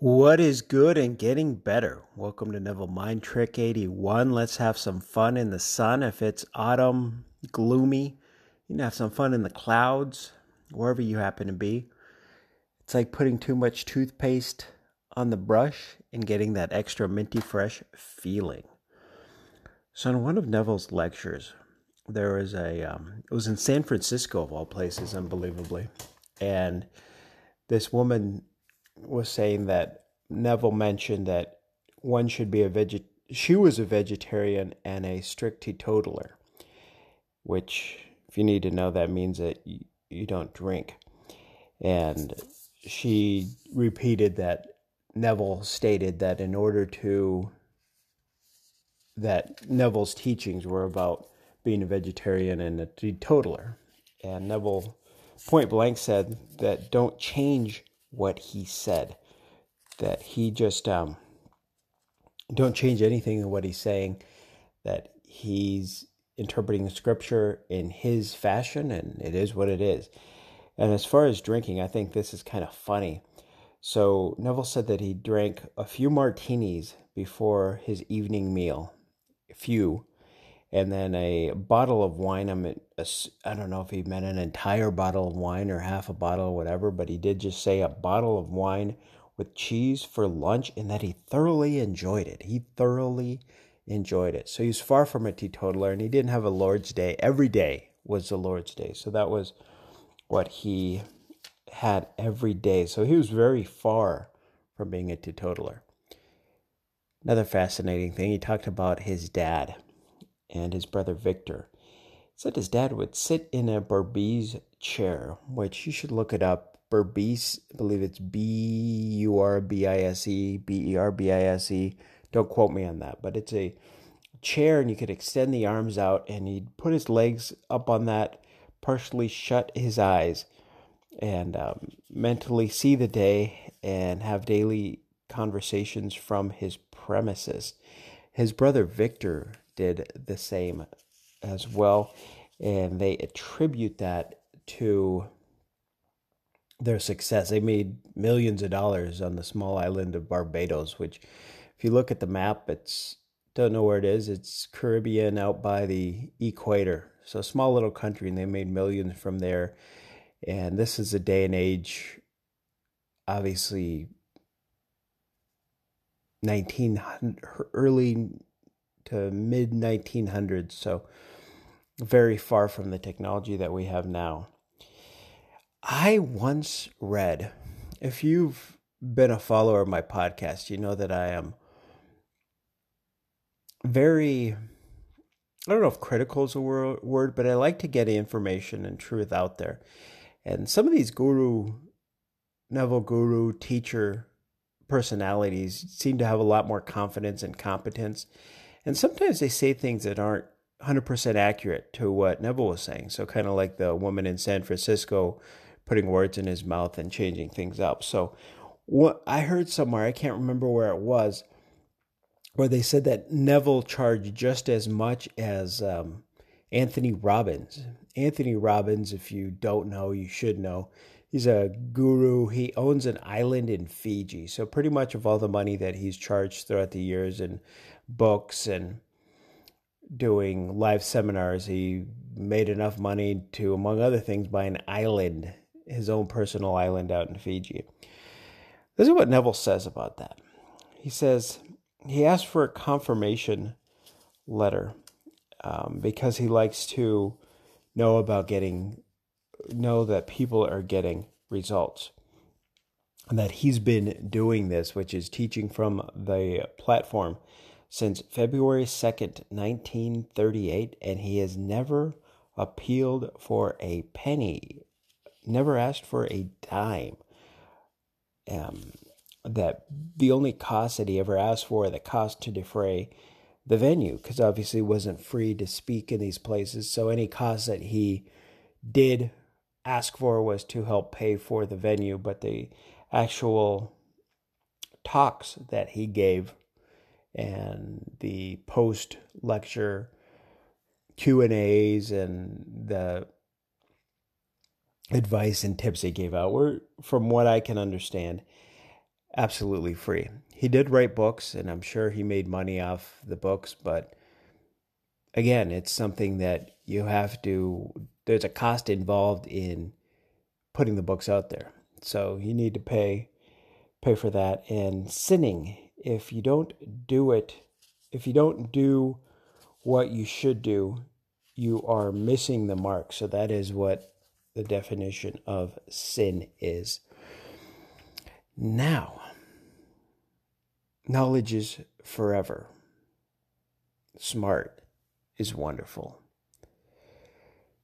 What is good and getting better? Welcome to Neville Mind Trick 81. Let's have some fun in the sun. If it's autumn, gloomy, you can have some fun in the clouds, wherever you happen to be. It's like putting too much toothpaste on the brush and getting that extra minty fresh feeling. So, in one of Neville's lectures, there was a, um, it was in San Francisco of all places, unbelievably. And this woman was saying that Neville mentioned that one should be a veget. She was a vegetarian and a strict teetotaler, which, if you need to know, that means that you, you don't drink. And she repeated that Neville stated that in order to that Neville's teachings were about being a vegetarian and a teetotaler. And Neville point blank said that don't change what he said. That he just um, don't change anything in what he's saying. That he's interpreting scripture in his fashion, and it is what it is. And as far as drinking, I think this is kind of funny. So Neville said that he drank a few martinis before his evening meal, a few, and then a bottle of wine. I'm I don't know if he meant an entire bottle of wine or half a bottle or whatever, but he did just say a bottle of wine with cheese for lunch, and that he thoroughly enjoyed it. He thoroughly enjoyed it. So he's far from a teetotaler, and he didn't have a Lord's Day. Every day was the Lord's Day, so that was what he had every day. So he was very far from being a teetotaler. Another fascinating thing, he talked about his dad and his brother Victor. Said his dad would sit in a Berbice chair, which you should look it up. Berbice, I believe it's B U R B I S E, B E R B I S E. Don't quote me on that, but it's a chair and you could extend the arms out and he'd put his legs up on that, partially shut his eyes, and um, mentally see the day and have daily conversations from his premises. His brother Victor did the same as well. And they attribute that to their success. They made millions of dollars on the small island of Barbados, which, if you look at the map, it's don't know where it is. It's Caribbean out by the equator. So, small little country, and they made millions from there. And this is a day and age, obviously, 1900, early to mid 1900s, so very far from the technology that we have now. I once read, if you've been a follower of my podcast, you know that I am very, I don't know if critical is a word, but I like to get information and truth out there. And some of these guru, Neville guru, teacher personalities seem to have a lot more confidence and competence and sometimes they say things that aren't 100% accurate to what Neville was saying. So, kind of like the woman in San Francisco putting words in his mouth and changing things up. So, what I heard somewhere, I can't remember where it was, where they said that Neville charged just as much as um, Anthony Robbins. Anthony Robbins, if you don't know, you should know. He's a guru. He owns an island in Fiji. So, pretty much of all the money that he's charged throughout the years and books and doing live seminars. He made enough money to, among other things, buy an island, his own personal island out in Fiji. This is what Neville says about that. He says he asked for a confirmation letter um, because he likes to know about getting, know that people are getting results. And that he's been doing this, which is teaching from the platform since February 2nd, 1938, and he has never appealed for a penny, never asked for a dime. Um, that the only cost that he ever asked for, the cost to defray the venue, because obviously wasn't free to speak in these places. So any cost that he did ask for was to help pay for the venue, but the actual talks that he gave and the post lecture Q and A's and the advice and tips they gave out were, from what I can understand, absolutely free. He did write books, and I'm sure he made money off the books, but again, it's something that you have to, there's a cost involved in putting the books out there. So you need to pay pay for that and sinning if you don't do it if you don't do what you should do you are missing the mark. So that is what the definition of sin is. Now knowledge is forever. Smart is wonderful.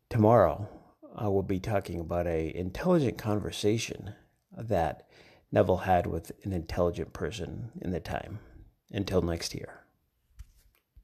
Tomorrow I will be talking about a intelligent conversation that Neville had with an intelligent person in the time. Until next year.